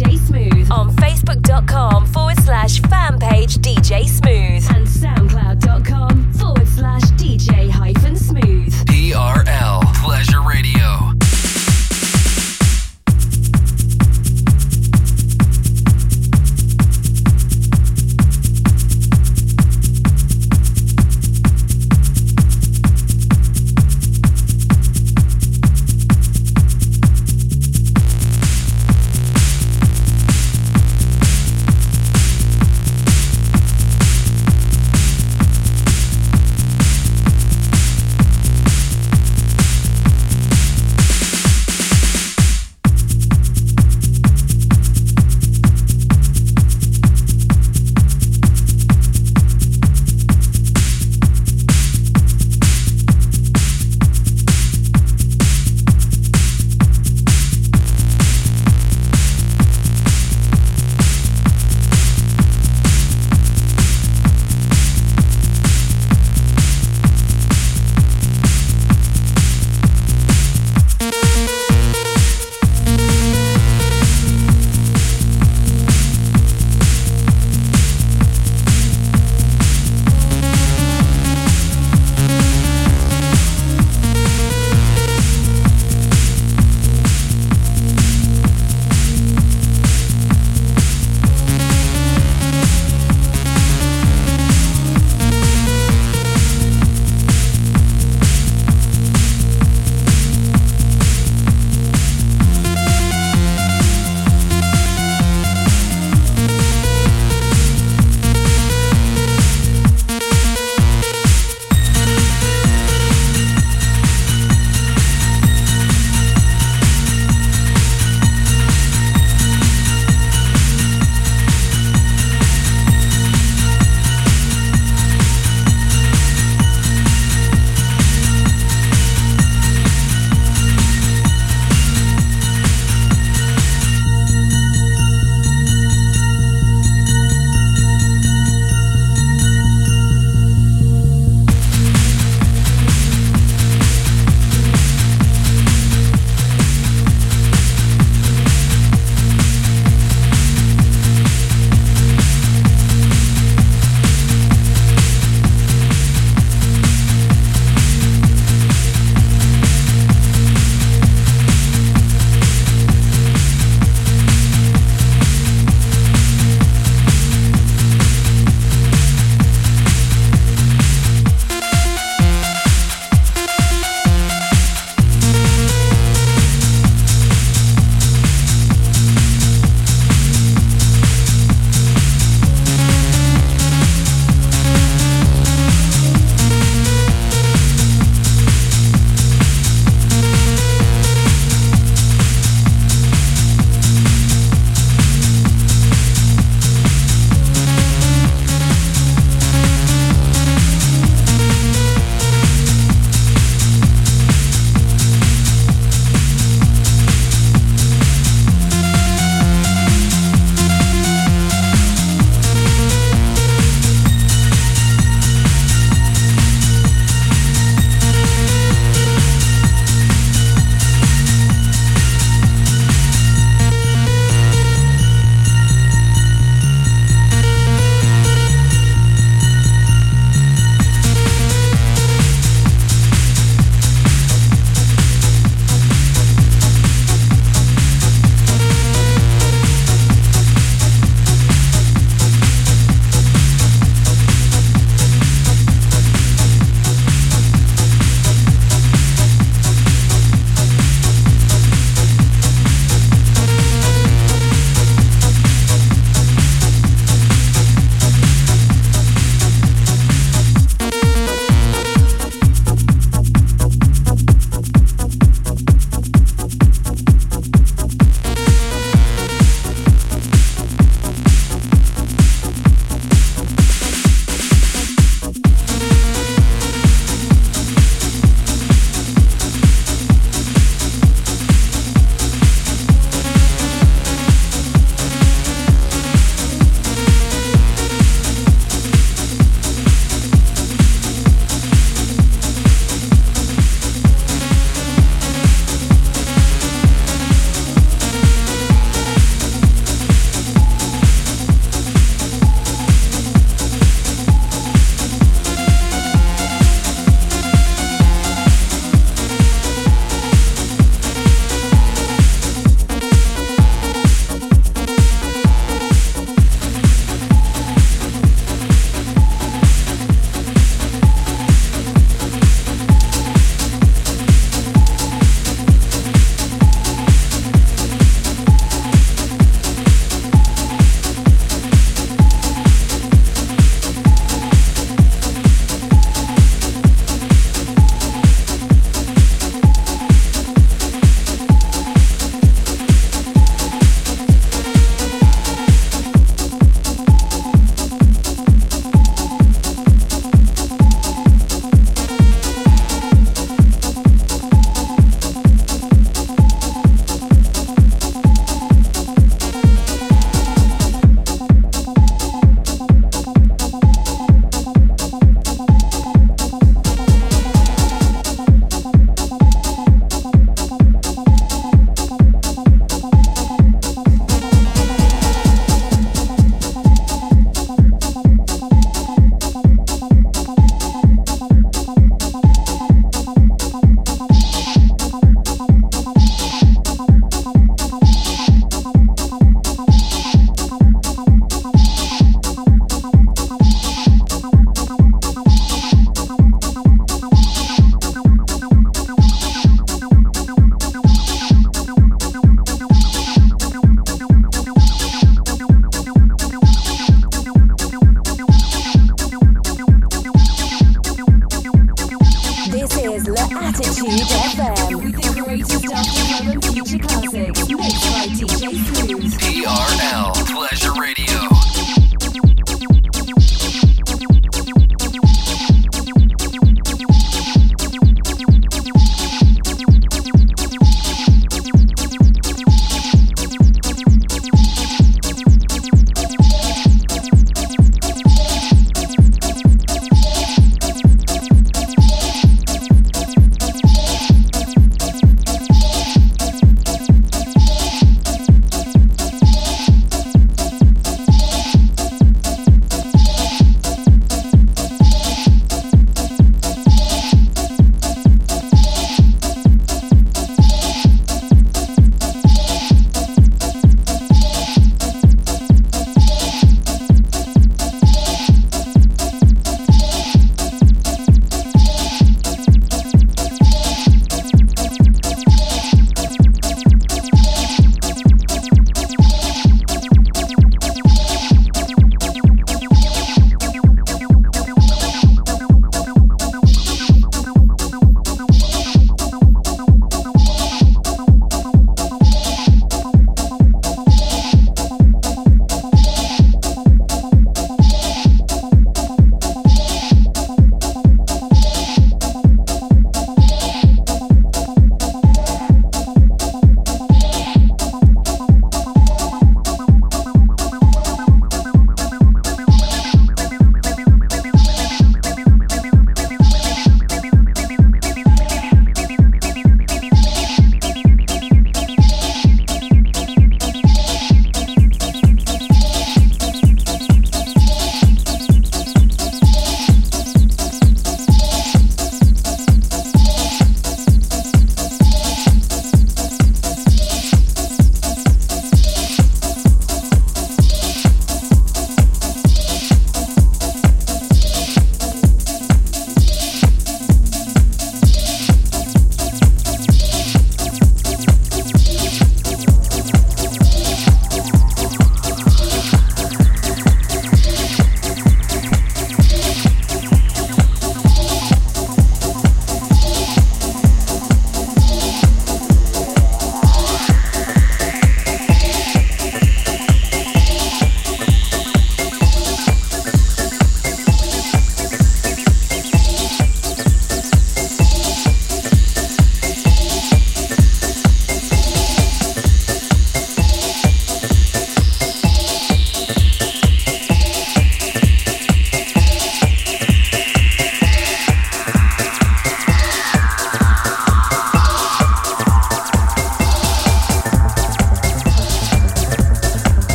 DJ Smooth on Facebook.com forward slash fan page DJ Smooth and SoundCloud.com forward slash DJ Smooth. TRL Pleasure Radio.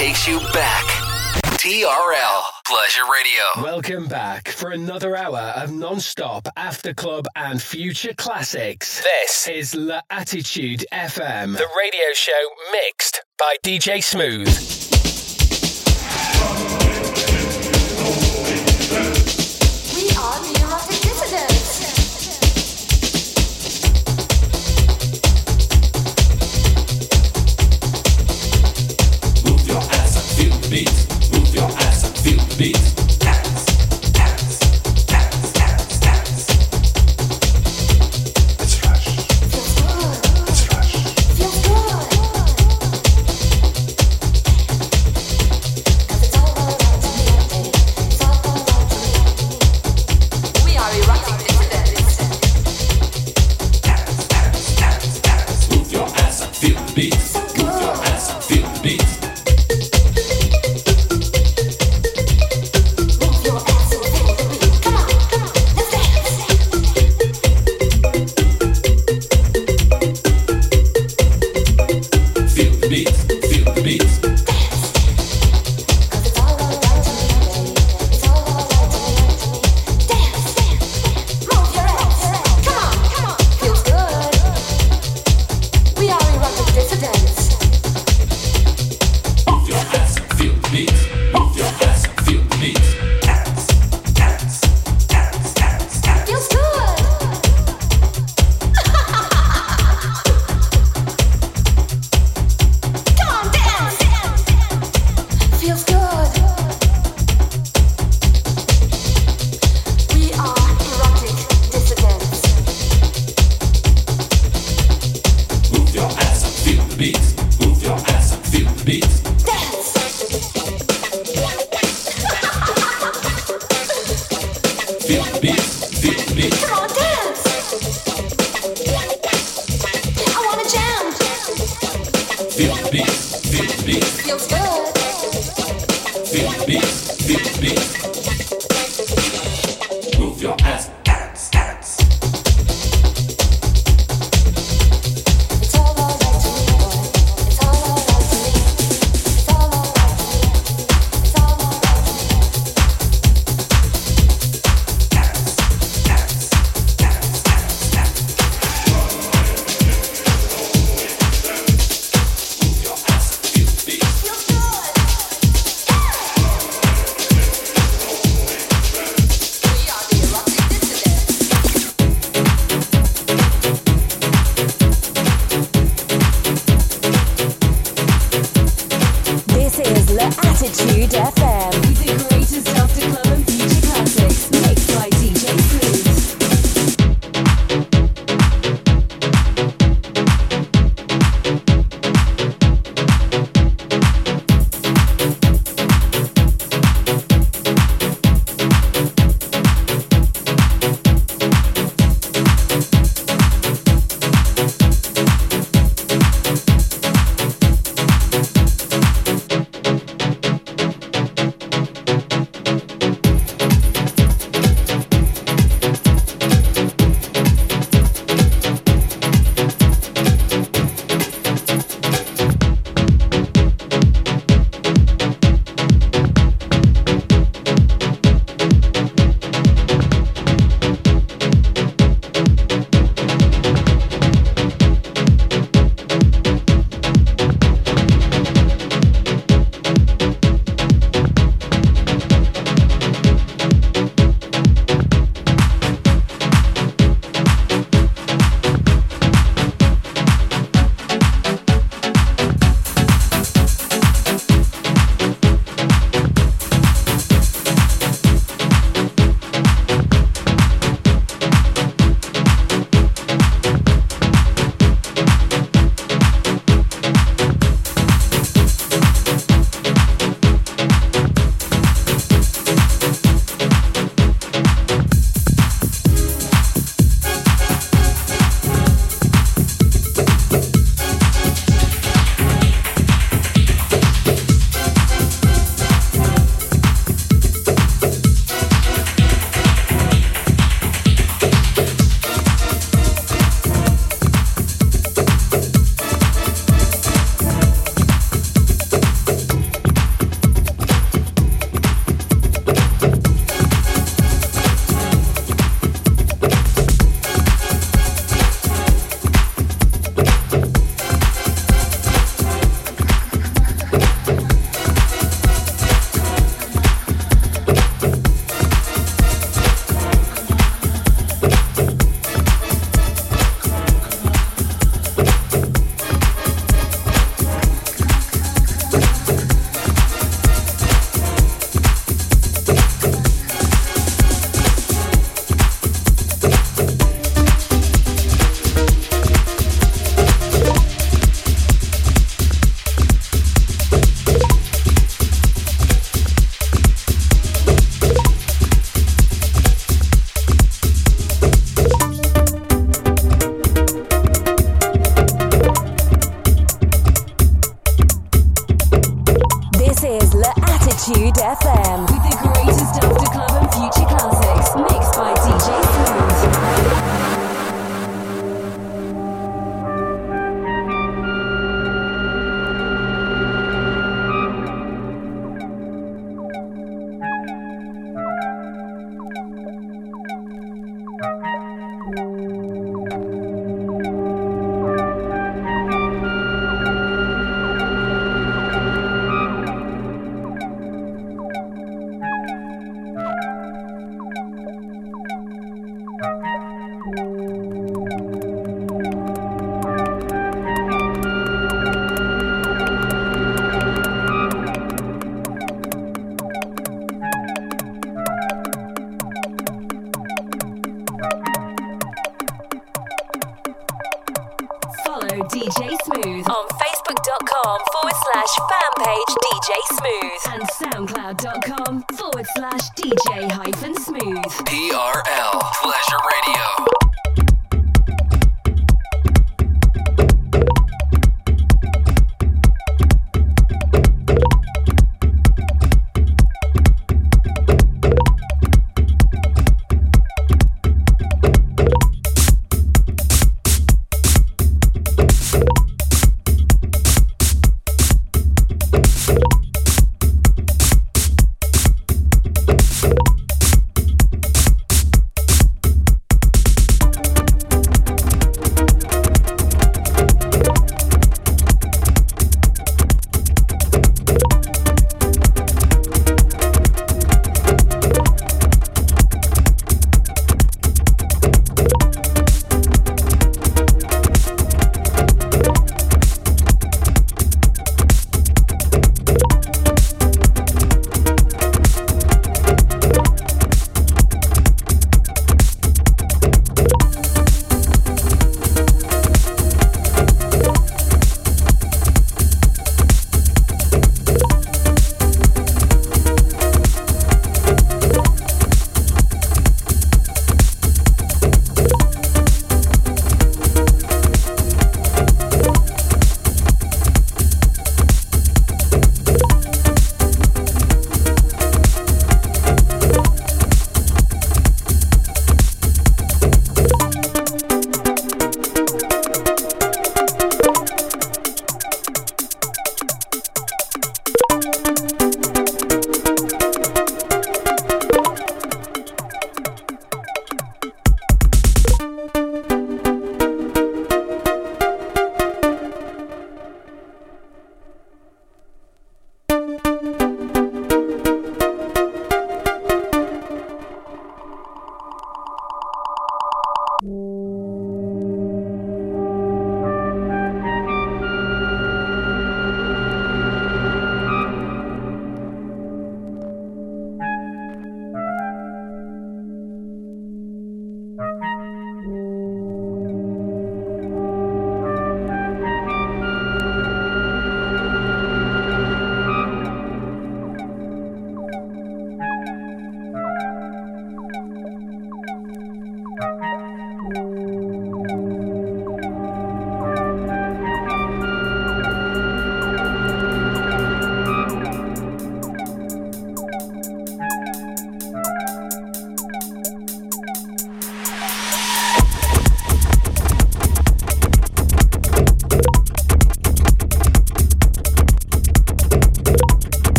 Takes you back. TRL Pleasure Radio. Welcome back for another hour of non-stop after club and future classics. This is L'Attitude FM, the radio show mixed by DJ Smooth.